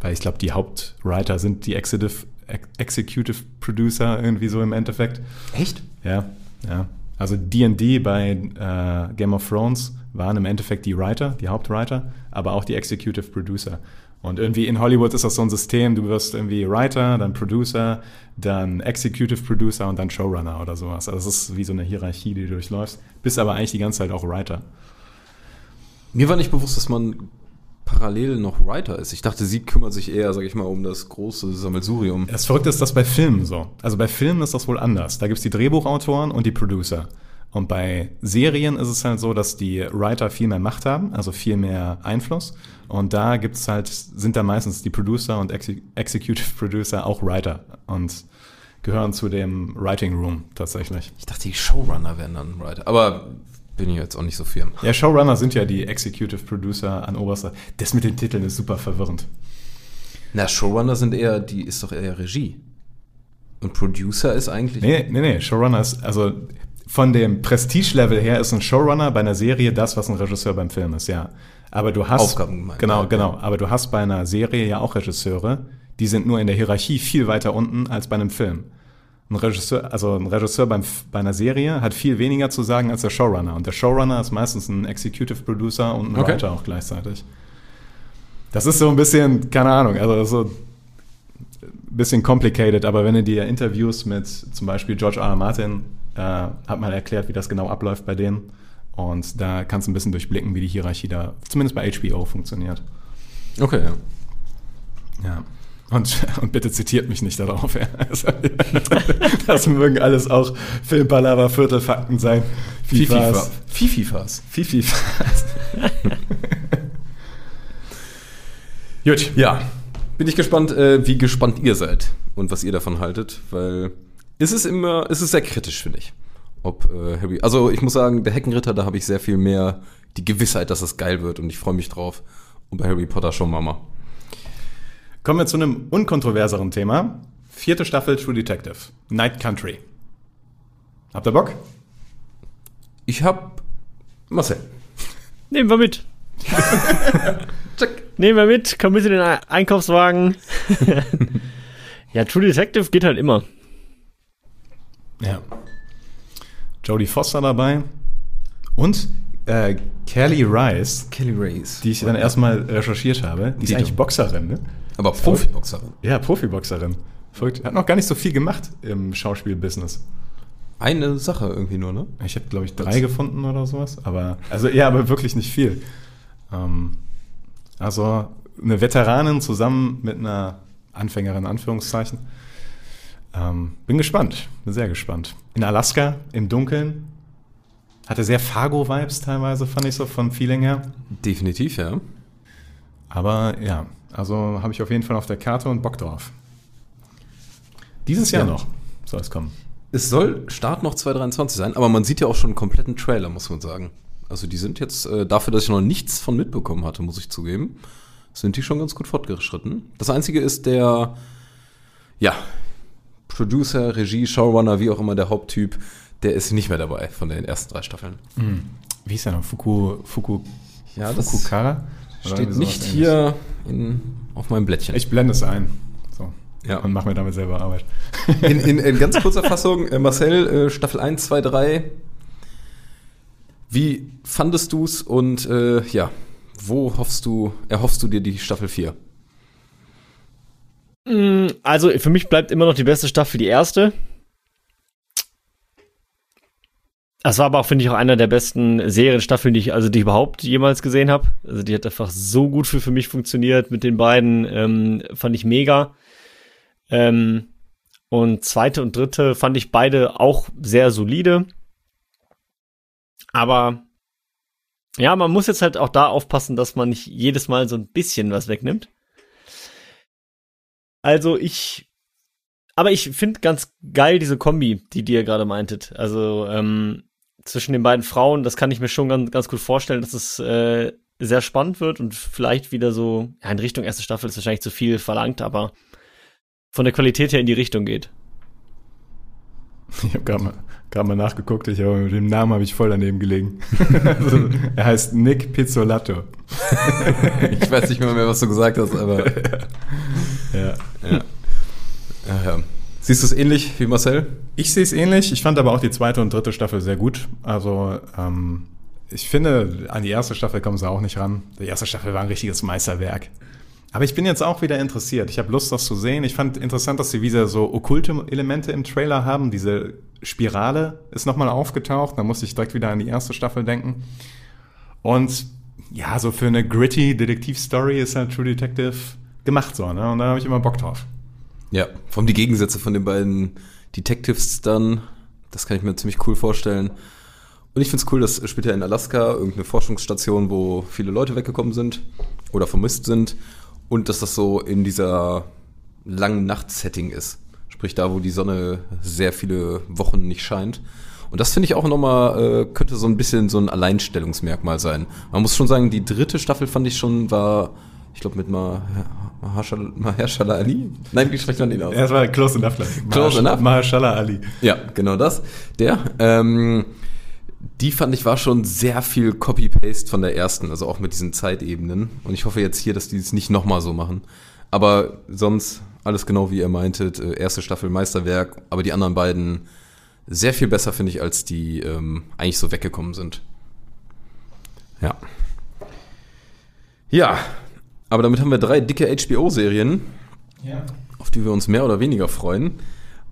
weil ich glaube, die Hauptwriter sind die Executive, Ex- Executive Producer irgendwie so im Endeffekt.
Echt?
Ja, ja. Also D&D bei äh, Game of Thrones waren im Endeffekt die Writer, die Hauptwriter, aber auch die Executive Producer. Und irgendwie in Hollywood ist das so ein System, du wirst irgendwie Writer, dann Producer, dann Executive Producer und dann Showrunner oder sowas. Also das ist wie so eine Hierarchie, die du durchläufst. Bist aber eigentlich die ganze Zeit auch Writer.
Mir war nicht bewusst, dass man parallel noch Writer ist. Ich dachte, sie kümmert sich eher, sag ich mal, um das große Sammelsurium.
Das Verrückte ist das bei Filmen so. Also bei Filmen ist das wohl anders. Da gibt's die Drehbuchautoren und die Producer. Und bei Serien ist es halt so, dass die Writer viel mehr Macht haben, also viel mehr Einfluss. Und da gibt's halt, sind da meistens die Producer und Exe Executive Producer auch Writer und gehören zu dem Writing Room tatsächlich.
Ich dachte, die Showrunner wären dann Writer. Aber bin ich jetzt auch nicht so firm.
Ja, Showrunner sind ja die Executive Producer an oberster. Das mit den Titeln ist super verwirrend.
Na, Showrunner sind eher, die ist doch eher Regie. Und Producer ist eigentlich.
Nee, nee, nee, Showrunner ist, also von dem Prestige-Level her ist ein Showrunner bei einer Serie das, was ein Regisseur beim Film ist, ja. Aber du hast.
Aufgaben gemeint,
Genau,
ja.
genau. Aber du hast bei einer Serie ja auch Regisseure, die sind nur in der Hierarchie viel weiter unten als bei einem Film. Ein Regisseur, also ein Regisseur beim, bei einer Serie hat viel weniger zu sagen als der Showrunner. Und der Showrunner ist meistens ein Executive Producer und ein
Okay.
Writer auch gleichzeitig. Das ist so ein bisschen, keine Ahnung, also so ein bisschen complicated, aber wenn du dir Interviews mit zum Beispiel George R. R. Martin, äh, hat mal erklärt, wie das genau abläuft bei denen. Und da kannst du ein bisschen durchblicken, wie die Hierarchie da, zumindest bei HBO, funktioniert.
Okay, ja.
Ja. Und, und bitte zitiert mich nicht darauf. Ja. Also, das mögen alles auch Filmpalava, Viertelfakten sein.
Fififas. Fififas.
Fififas. Gut.
Ja. Bin ich gespannt, äh, wie gespannt ihr seid und was ihr davon haltet, weil es ist immer, es ist sehr kritisch, finde ich. Ob äh, Harry, also ich muss sagen, der Heckenritter, da habe ich sehr viel mehr die Gewissheit, dass es geil wird und ich freue mich drauf. Und bei Harry Potter schon Mama.
Kommen wir zu einem unkontroverseren Thema. Vierte Staffel True Detective. Night Country. Habt ihr Bock?
Ich hab Marcel.
Nehmen wir mit.
Check.
Nehmen wir mit, komm mit in den Ei- Einkaufswagen. ja, True Detective geht halt immer.
Ja. Jodie Foster dabei. Und äh, Kelly Rice,
Kelly Race.
die ich dann erstmal recherchiert habe. Die ist
Die
eigentlich
doch.
Boxerin, ne?
Aber Profiboxerin.
Ja, Profiboxerin. Verrückt. Hat noch gar nicht so viel gemacht im Schauspielbusiness.
Eine Sache irgendwie nur, ne?
Ich habe, glaube ich, drei gefunden oder sowas. Aber, also, ja, aber wirklich nicht viel. Ähm, also, eine Veteranin zusammen mit einer Anfängerin, in Anführungszeichen. Ähm, bin gespannt. Bin sehr gespannt. In Alaska, im Dunkeln. Hatte sehr Fargo-Vibes teilweise, fand ich so vom Feeling her.
Definitiv, ja.
Aber ja, also habe ich auf jeden Fall auf der Karte und Bock drauf. Dieses Jahr
Ja.
noch soll es kommen.
Es soll Start noch 2023 sein, aber man sieht ja auch schon einen kompletten Trailer, muss man sagen. Also die sind jetzt, äh, dafür, dass ich noch nichts von mitbekommen hatte, muss ich zugeben, sind die schon ganz gut fortgeschritten. Das Einzige ist der, ja, Producer, Regie, Showrunner, wie auch immer der Haupttyp, der ist nicht mehr dabei von den ersten drei Staffeln.
Wie hieß der noch? Fuku, Fuku,
Ja, das
Fukukara?
Steht nicht hier in, auf meinem Blättchen.
Ich blende es ein. So.
Ja.
Und mache mir damit selber Arbeit.
In, in, in ganz kurzer Fassung, äh, Marcel, äh, Staffel 1, 2, 3. Wie fandest du's und äh, ja, wo hoffst du, erhoffst du dir die Staffel 4?
Also für mich bleibt immer noch die beste Staffel die erste. Das war aber auch, finde ich, auch einer der besten Serienstaffeln, die ich, also die ich überhaupt jemals gesehen habe. Also die hat einfach so gut für, für mich funktioniert mit den beiden. Ähm, fand ich mega. Ähm, und zweite und dritte fand ich beide auch sehr solide. Aber ja, man muss jetzt halt auch da aufpassen, dass man nicht jedes Mal so ein bisschen was wegnimmt. Also ich, aber ich finde ganz geil diese Kombi, die dir gerade meintet. Also ähm, zwischen den beiden Frauen, das kann ich mir schon ganz, ganz gut vorstellen, dass es äh, sehr spannend wird und vielleicht wieder so, ja, in Richtung erste Staffel ist wahrscheinlich zu viel verlangt, aber von der Qualität her in die Richtung geht.
Ich habe gerade mal, grad mal nachgeguckt, ich habe mit dem Namen habe ich voll daneben gelegen. also, er heißt Nick Pizzolato.
Ich weiß nicht mehr, mehr was du gesagt hast, aber
Ja.
ja. ja, ja. Siehst du es ähnlich wie Marcel?
Ich sehe es ähnlich. Ich fand aber auch die zweite und dritte Staffel sehr gut. Also ähm, ich finde, an die erste Staffel kommen sie auch nicht ran. Die erste Staffel war ein richtiges Meisterwerk. Aber ich bin jetzt auch wieder interessiert. Ich habe Lust, das zu sehen. Ich fand interessant, dass sie wieder so okkulte Elemente im Trailer haben. Diese Spirale ist nochmal aufgetaucht. Da musste ich direkt wieder an die erste Staffel denken. Und ja, so für eine gritty Detektivstory ist halt True Detective gemacht so. Ne? Und da habe ich immer Bock drauf.
Ja, vor allem die Gegensätze von den beiden Detectives dann, das kann ich mir ziemlich cool vorstellen. Und ich finde es cool, das spielt ja in Alaska, irgendeine Forschungsstation, wo viele Leute weggekommen sind oder vermisst sind. Und dass das so in dieser langen Nacht-Setting ist. Sprich da, wo die Sonne sehr viele Wochen nicht scheint. Und das finde ich auch nochmal, äh, könnte so ein bisschen so ein Alleinstellungsmerkmal sein. Man muss schon sagen, die dritte Staffel fand ich schon, war, ich glaube, mit Mah- Mahershala Mahershala Ali? Nein, wie spricht man den aus?
Ja, das war close enough.
Close enough?
Mahershala Ali.
Ja, genau das. Der. Ähm, die fand ich war schon sehr viel Copy-Paste von der ersten, also auch mit diesen Zeitebenen. Und ich hoffe jetzt hier, dass die es nicht nochmal so machen. Aber sonst alles genau wie ihr meintet. Äh, erste Staffel Meisterwerk, aber die anderen beiden sehr viel besser, finde ich, als die ähm, eigentlich so weggekommen sind. Ja. Ja, aber damit haben wir drei dicke HBO-Serien
Ja.
auf die wir uns mehr oder weniger freuen.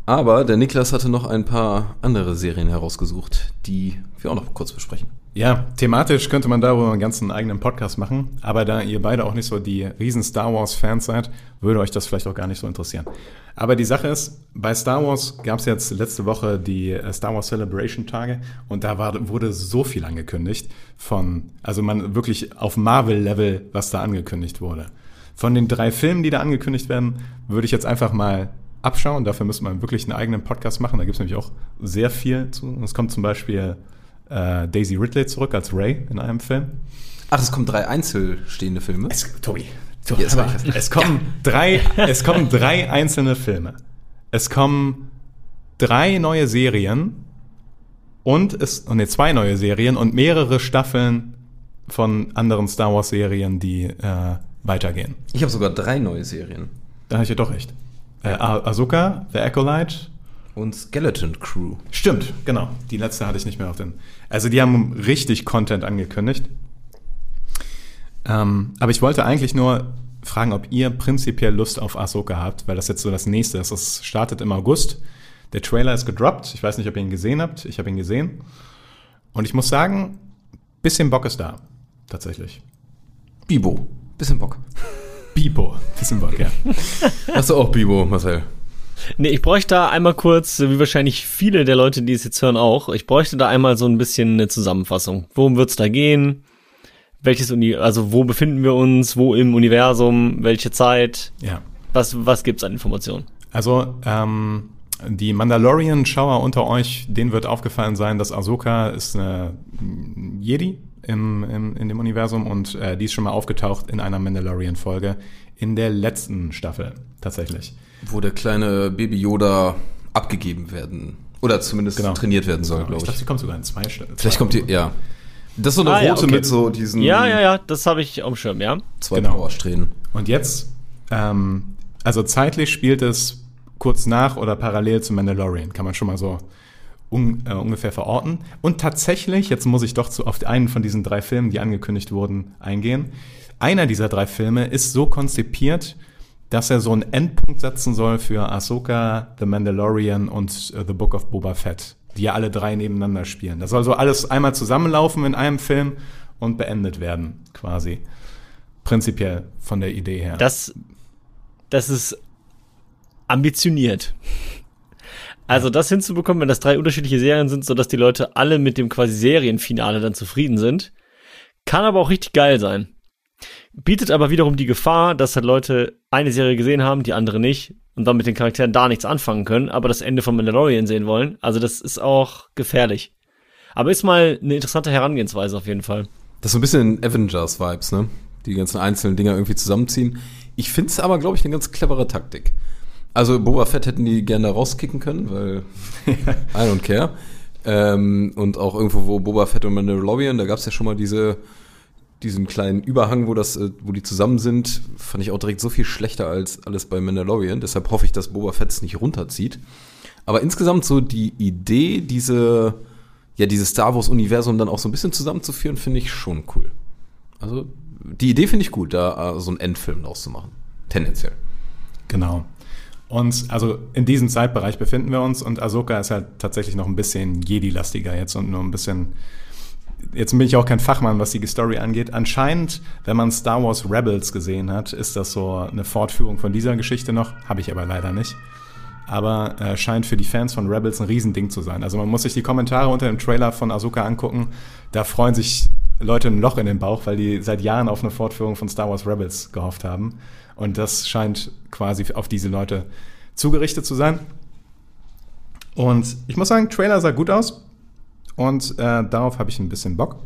Aber der Niklas hatte noch ein paar andere Serien herausgesucht, die wir auch noch kurz besprechen.
Ja, thematisch könnte man darüber einen ganzen eigenen Podcast machen, aber da ihr beide auch nicht so die riesen Star Wars-Fans seid, würde euch das vielleicht auch gar nicht so interessieren. Aber die Sache ist, bei Star Wars gab es jetzt letzte Woche die äh, Star Wars Celebration Tage und da war, wurde so viel angekündigt von, also man wirklich auf Marvel-Level, was da angekündigt wurde. Von den drei Filmen, die da angekündigt werden, würde ich jetzt einfach mal abschauen. Dafür müsste man wirklich einen eigenen Podcast machen. Da gibt es nämlich auch sehr viel zu. Es kommt zum Beispiel äh, Daisy Ridley zurück als Ray in einem Film.
Ach, es kommen drei einzelstehende Filme.
Es, Tobi,
Jetzt
aber
ich
es kommen drei, es kommen drei einzelne Filme. Es kommen drei neue Serien und es, und nee, zwei neue Serien und mehrere Staffeln von anderen Star Wars Serien, die äh, weitergehen.
Ich habe sogar drei neue Serien.
Da habe ich ja doch recht. Äh, Ah- Ahsoka, The Acolyte.
Und Skeleton Crew.
Stimmt, genau. Die letzte hatte ich nicht mehr auf den. Also die haben richtig Content angekündigt. Ähm, aber ich wollte eigentlich nur fragen, ob ihr prinzipiell Lust auf Ahsoka habt, weil das jetzt so das nächste ist. Es startet im August. Der Trailer ist gedroppt. Ich weiß nicht, ob ihr ihn gesehen habt. Ich habe ihn gesehen. Und ich muss sagen, bisschen Bock ist da. Tatsächlich.
Bibo. Bisschen Bock.
Bipo. Bisschen Bock, ja.
Hast du auch Bibo, Marcel?
Nee, ich bräuchte da einmal kurz, wie wahrscheinlich viele der Leute, die es jetzt hören, auch, ich bräuchte da einmal so ein bisschen eine Zusammenfassung. Worum wird's da gehen? Welches Uni, also wo befinden wir uns? Wo im Universum? Welche Zeit?
ja.
Was, was gibt's an Informationen?
Also, ähm, die Mandalorian-Schauer unter euch, denen wird aufgefallen sein, dass Ahsoka ist eine Jedi im, im, in dem Universum und äh, die ist schon mal aufgetaucht in einer Mandalorian-Folge in der letzten Staffel tatsächlich.
Wo der kleine Baby Yoda abgegeben werden. Oder zumindest
Genau.
trainiert werden soll,
ich
glaube
glaube,
ich.
sie kommt sogar in zwei Staffeln.
Vielleicht kommt die, ja. Das ist so eine
Ah, ja,
rote
okay.
mit so diesen
Ja, ja, ja, das habe ich auf dem Schirm, ja.
zwei
Genau.
Powersträhnen.
Und jetzt, ähm, also zeitlich spielt es kurz nach oder parallel zu Mandalorian, kann man schon mal so un, äh, ungefähr verorten. Und tatsächlich, jetzt muss ich doch zu, auf einen von diesen drei Filmen, die angekündigt wurden, eingehen. Einer dieser drei Filme ist so konzipiert, dass er so einen Endpunkt setzen soll für Ahsoka, The Mandalorian und äh, The Book of Boba Fett, die ja alle drei nebeneinander spielen. Das soll so alles einmal zusammenlaufen in einem Film und beendet werden, quasi. Prinzipiell von der Idee her.
Das, das ist ambitioniert. Also das hinzubekommen, wenn das drei unterschiedliche Serien sind, sodass die Leute alle mit dem quasi Serienfinale dann zufrieden sind, kann aber auch richtig geil sein. Bietet aber wiederum die Gefahr, dass halt Leute eine Serie gesehen haben, die andere nicht und dann mit den Charakteren da nichts anfangen können, aber das Ende von Mandalorian sehen wollen. Also das ist auch gefährlich. Aber ist mal eine interessante Herangehensweise auf jeden Fall.
Das ist so ein bisschen Avengers-Vibes, ne? Die ganzen einzelnen Dinger irgendwie zusammenziehen. Ich finde es aber, glaube ich, eine ganz clevere Taktik. Also Boba Fett hätten die gerne rauskicken können, weil I don't care. Ähm, und auch irgendwo, wo Boba Fett und Mandalorian, da gab es ja schon mal diese, diesen kleinen Überhang, wo das, äh, wo die zusammen sind, fand ich auch direkt so viel schlechter als alles bei Mandalorian. Deshalb hoffe ich, dass Boba Fett es nicht runterzieht. Aber insgesamt so die Idee, diese, ja, dieses Star Wars-Universum dann auch so ein bisschen zusammenzuführen, finde ich schon cool. Also, die Idee finde ich gut, da äh, so einen Endfilm draus zu machen. Tendenziell.
Genau. Und also in diesem Zeitbereich befinden wir uns und Ahsoka ist halt tatsächlich noch ein bisschen Jedi-lastiger jetzt und nur ein bisschen. Jetzt bin ich auch kein Fachmann, was die Story angeht. Anscheinend, wenn man Star Wars Rebels gesehen hat, ist das so eine Fortführung von dieser Geschichte noch. Habe ich aber leider nicht. Aber äh, scheint für die Fans von Rebels ein Riesending zu sein. Also man muss sich die Kommentare unter dem Trailer von Ahsoka angucken. Da freuen sich Leute ein Loch in den Bauch, weil die seit Jahren auf eine Fortführung von Star Wars Rebels gehofft haben. Und das scheint quasi auf diese Leute zugerichtet zu sein. Und ich muss sagen, Trailer sah gut aus. Und äh, darauf habe ich ein bisschen Bock.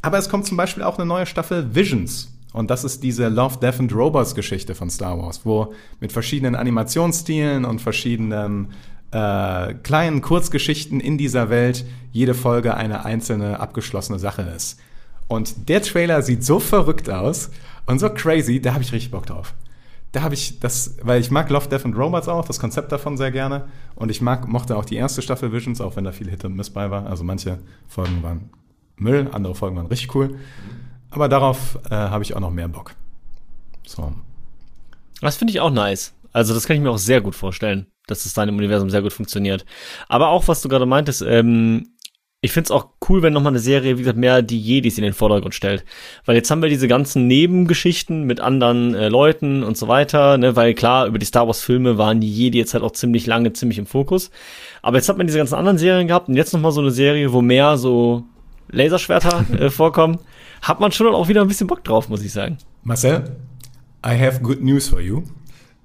Aber es kommt zum Beispiel auch eine neue Staffel Visions. Und das ist diese Love, Death and Robots Geschichte von Star Wars, wo mit verschiedenen Animationsstilen und verschiedenen äh, kleinen Kurzgeschichten in dieser Welt jede Folge eine einzelne abgeschlossene Sache ist. Und der Trailer sieht so verrückt aus und so crazy, da habe ich richtig Bock drauf. Da habe ich das, weil ich mag Love, Death and Robots auch, das Konzept davon sehr gerne. Und ich mag, mochte auch die erste Staffel Visions, auch wenn da viel Hit und Miss bei war. Also manche Folgen waren Müll, andere Folgen waren richtig cool. Aber darauf äh, habe ich auch noch mehr Bock. So.
Das finde ich auch nice. Also das kann ich mir auch sehr gut vorstellen, dass es da im Universum sehr gut funktioniert. Aber auch, was du gerade meintest, ähm, ich finde es auch cool, wenn nochmal eine Serie, wie gesagt, mehr die Jedis in den Vordergrund stellt. Weil jetzt haben wir diese ganzen Nebengeschichten mit anderen äh, Leuten und so weiter, ne? weil klar, über die Star Wars-Filme waren die Jedi jetzt halt auch ziemlich lange, ziemlich im Fokus. Aber jetzt hat man diese ganzen anderen Serien gehabt und jetzt nochmal so eine Serie, wo mehr so Laserschwerter äh, vorkommen. Hat man schon auch wieder ein bisschen Bock drauf, muss ich sagen.
Marcel, I have good news for you.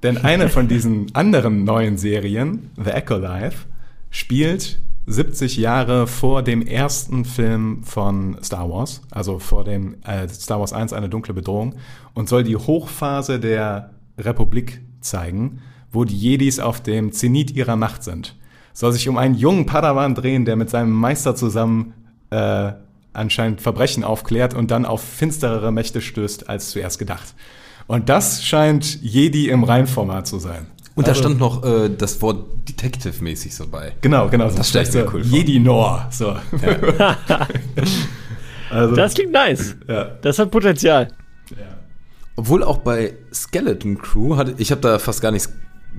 Denn eine von diesen anderen neuen Serien, The Echo Life, spielt 70 Jahre vor dem ersten Film von Star Wars, also vor dem äh, Star Wars 1 eine dunkle Bedrohung und soll die Hochphase der Republik zeigen, wo die Jedis auf dem Zenit ihrer Macht sind. Soll sich um einen jungen Padawan drehen, der mit seinem Meister zusammen äh, anscheinend Verbrechen aufklärt und dann auf finsterere Mächte stößt als zuerst gedacht. Und das scheint Jedi im Reinformat zu sein.
Und da
Also-
stand noch äh, das Wort Detective-mäßig so bei.
Genau, genau.
Das stell ich mir
so
cool vor.
Jedi Nor. So. also,
Das klingt nice.
ja.
Das hat Potenzial.
Obwohl auch bei Skeleton Crew hatte, ich habe da fast gar nichts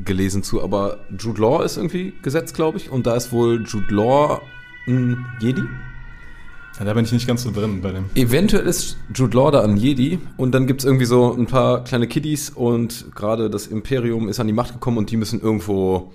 gelesen zu, aber Jude Law ist irgendwie gesetzt, glaube ich. Und da ist wohl Jude Law ein Jedi.
Ja, da bin ich nicht ganz so drin bei dem.
Eventuell ist Jude Law da ein Jedi und dann gibt's irgendwie so ein paar kleine Kiddies und gerade das Imperium ist an die Macht gekommen und die müssen irgendwo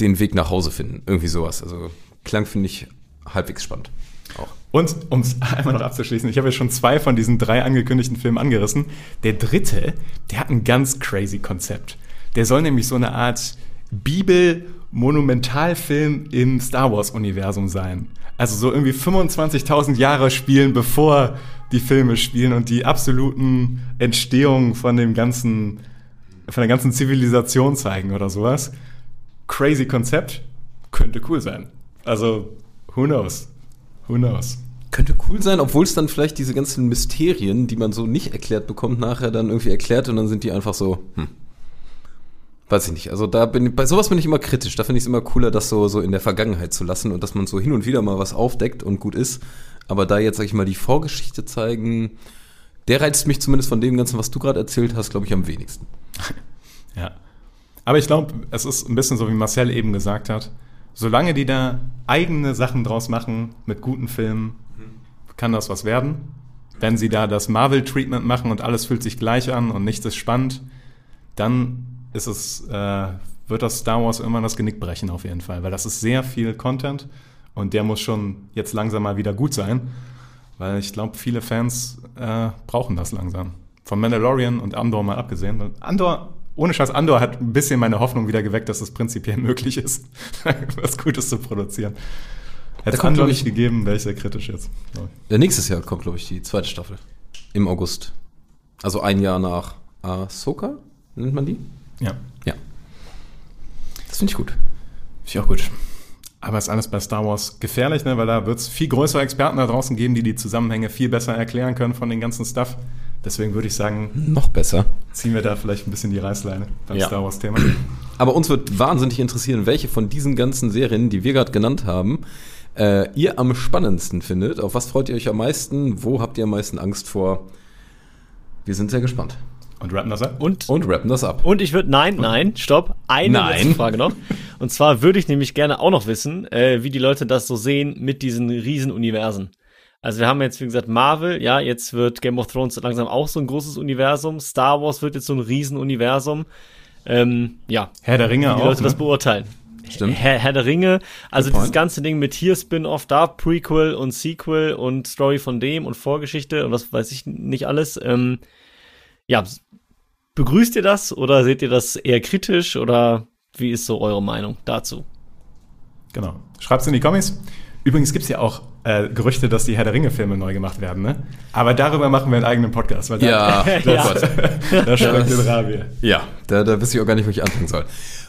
den Weg nach Hause finden. Irgendwie sowas. Also klang, finde ich, halbwegs spannend. Auch.
Und um es einmal noch abzuschließen, ich habe ja schon zwei von diesen drei angekündigten Filmen angerissen. Der dritte, der hat ein ganz crazy Konzept. Der soll nämlich so eine Art Bibel-Monumentalfilm im Star Wars-Universum sein. Also so irgendwie 25.000 Jahre spielen, bevor die Filme spielen und die absoluten Entstehungen von dem ganzen, von der ganzen Zivilisation zeigen oder sowas. Crazy Konzept, könnte cool sein. Also, who knows? Who knows?
Könnte cool sein, obwohl es dann vielleicht diese ganzen Mysterien, die man so nicht erklärt bekommt, nachher dann irgendwie erklärt und dann sind die einfach so, hm. Weiß ich nicht. Also da bin bei sowas bin ich immer kritisch. Da finde ich es immer cooler, das so, so in der Vergangenheit zu lassen und dass man so hin und wieder mal was aufdeckt und gut ist. Aber da jetzt, sag ich mal, die Vorgeschichte zeigen, der reizt mich zumindest von dem Ganzen, was du gerade erzählt hast, glaube ich, am wenigsten.
Ja. Aber ich glaube, es ist ein bisschen so, wie Marcel eben gesagt hat. Solange die da eigene Sachen draus machen mit guten Filmen, kann das was werden. Wenn sie da das Marvel-Treatment machen und alles fühlt sich gleich an und nichts ist spannend, dann ist es, äh, wird das Star Wars irgendwann das Genick brechen auf jeden Fall, weil das ist sehr viel Content und der muss schon jetzt langsam mal wieder gut sein, weil ich glaube, viele Fans äh, brauchen das langsam. Von Mandalorian und Andor mal abgesehen. Andor, ohne Scheiß, Andor hat ein bisschen meine Hoffnung wieder geweckt, dass es prinzipiell möglich ist, was Gutes zu produzieren. Hätte es Andor nicht
ich-
gegeben, wäre ich sehr kritisch jetzt.
Ja, nächstes Jahr kommt, glaube ich, die zweite Staffel. Im August. Also ein Jahr nach Ahsoka, nennt man die?
Ja,
Ja. Das finde ich gut.
finde ich auch gut. Aber ist alles bei Star Wars gefährlich, ne? weil da wird es viel größere Experten da draußen geben, die die Zusammenhänge viel besser erklären können von den ganzen Stuff. Deswegen würde ich sagen,
Noch besser.
ziehen wir da vielleicht ein bisschen die Reißleine beim
Ja.
Star Wars-Thema.
Aber uns wird wahnsinnig interessieren, welche von diesen ganzen Serien, die wir gerade genannt haben, äh, ihr am spannendsten findet. Auf was freut ihr euch am meisten? Wo habt ihr am meisten Angst vor? Wir sind sehr gespannt.
Und rappen das ab?
Und,
Und rappen das ab.
und ich würde, nein, nein, stopp, eine
Nein.
letzte Frage noch. Und zwar würde ich nämlich gerne auch noch wissen, äh, wie die Leute das so sehen mit diesen riesen Universen. Also wir haben jetzt, wie gesagt, Marvel, ja, jetzt wird Game of Thrones langsam auch so ein großes Universum. Star Wars wird jetzt so ein Riesenuniversum. Ähm, ja,
Herr der Ringe
wie die
auch.
Leute das
Ne?
beurteilen.
Stimmt.
Herr, Herr der Ringe, also
Good point.
dieses ganze Ding mit hier Spin-off, da Prequel und Sequel und Story von dem und Vorgeschichte und was weiß ich nicht alles. Ähm, ja, begrüßt ihr das oder seht ihr das eher kritisch oder wie ist so eure Meinung dazu?
Genau. Schreibt's in die Kommis. Übrigens gibt's ja auch äh, Gerüchte, dass die Herr der Ringe-Filme neu gemacht werden, ne? Aber darüber machen wir einen eigenen Podcast, weil da,
Ja, oh
Ja.
Gott.
da
Das-
den Rabier.
Ja, da, da wüsste ich auch gar nicht, wo ich anfangen soll.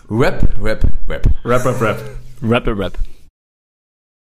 Rap, Rap, Rap.
Rap, rap, rap.
Rap, Rap.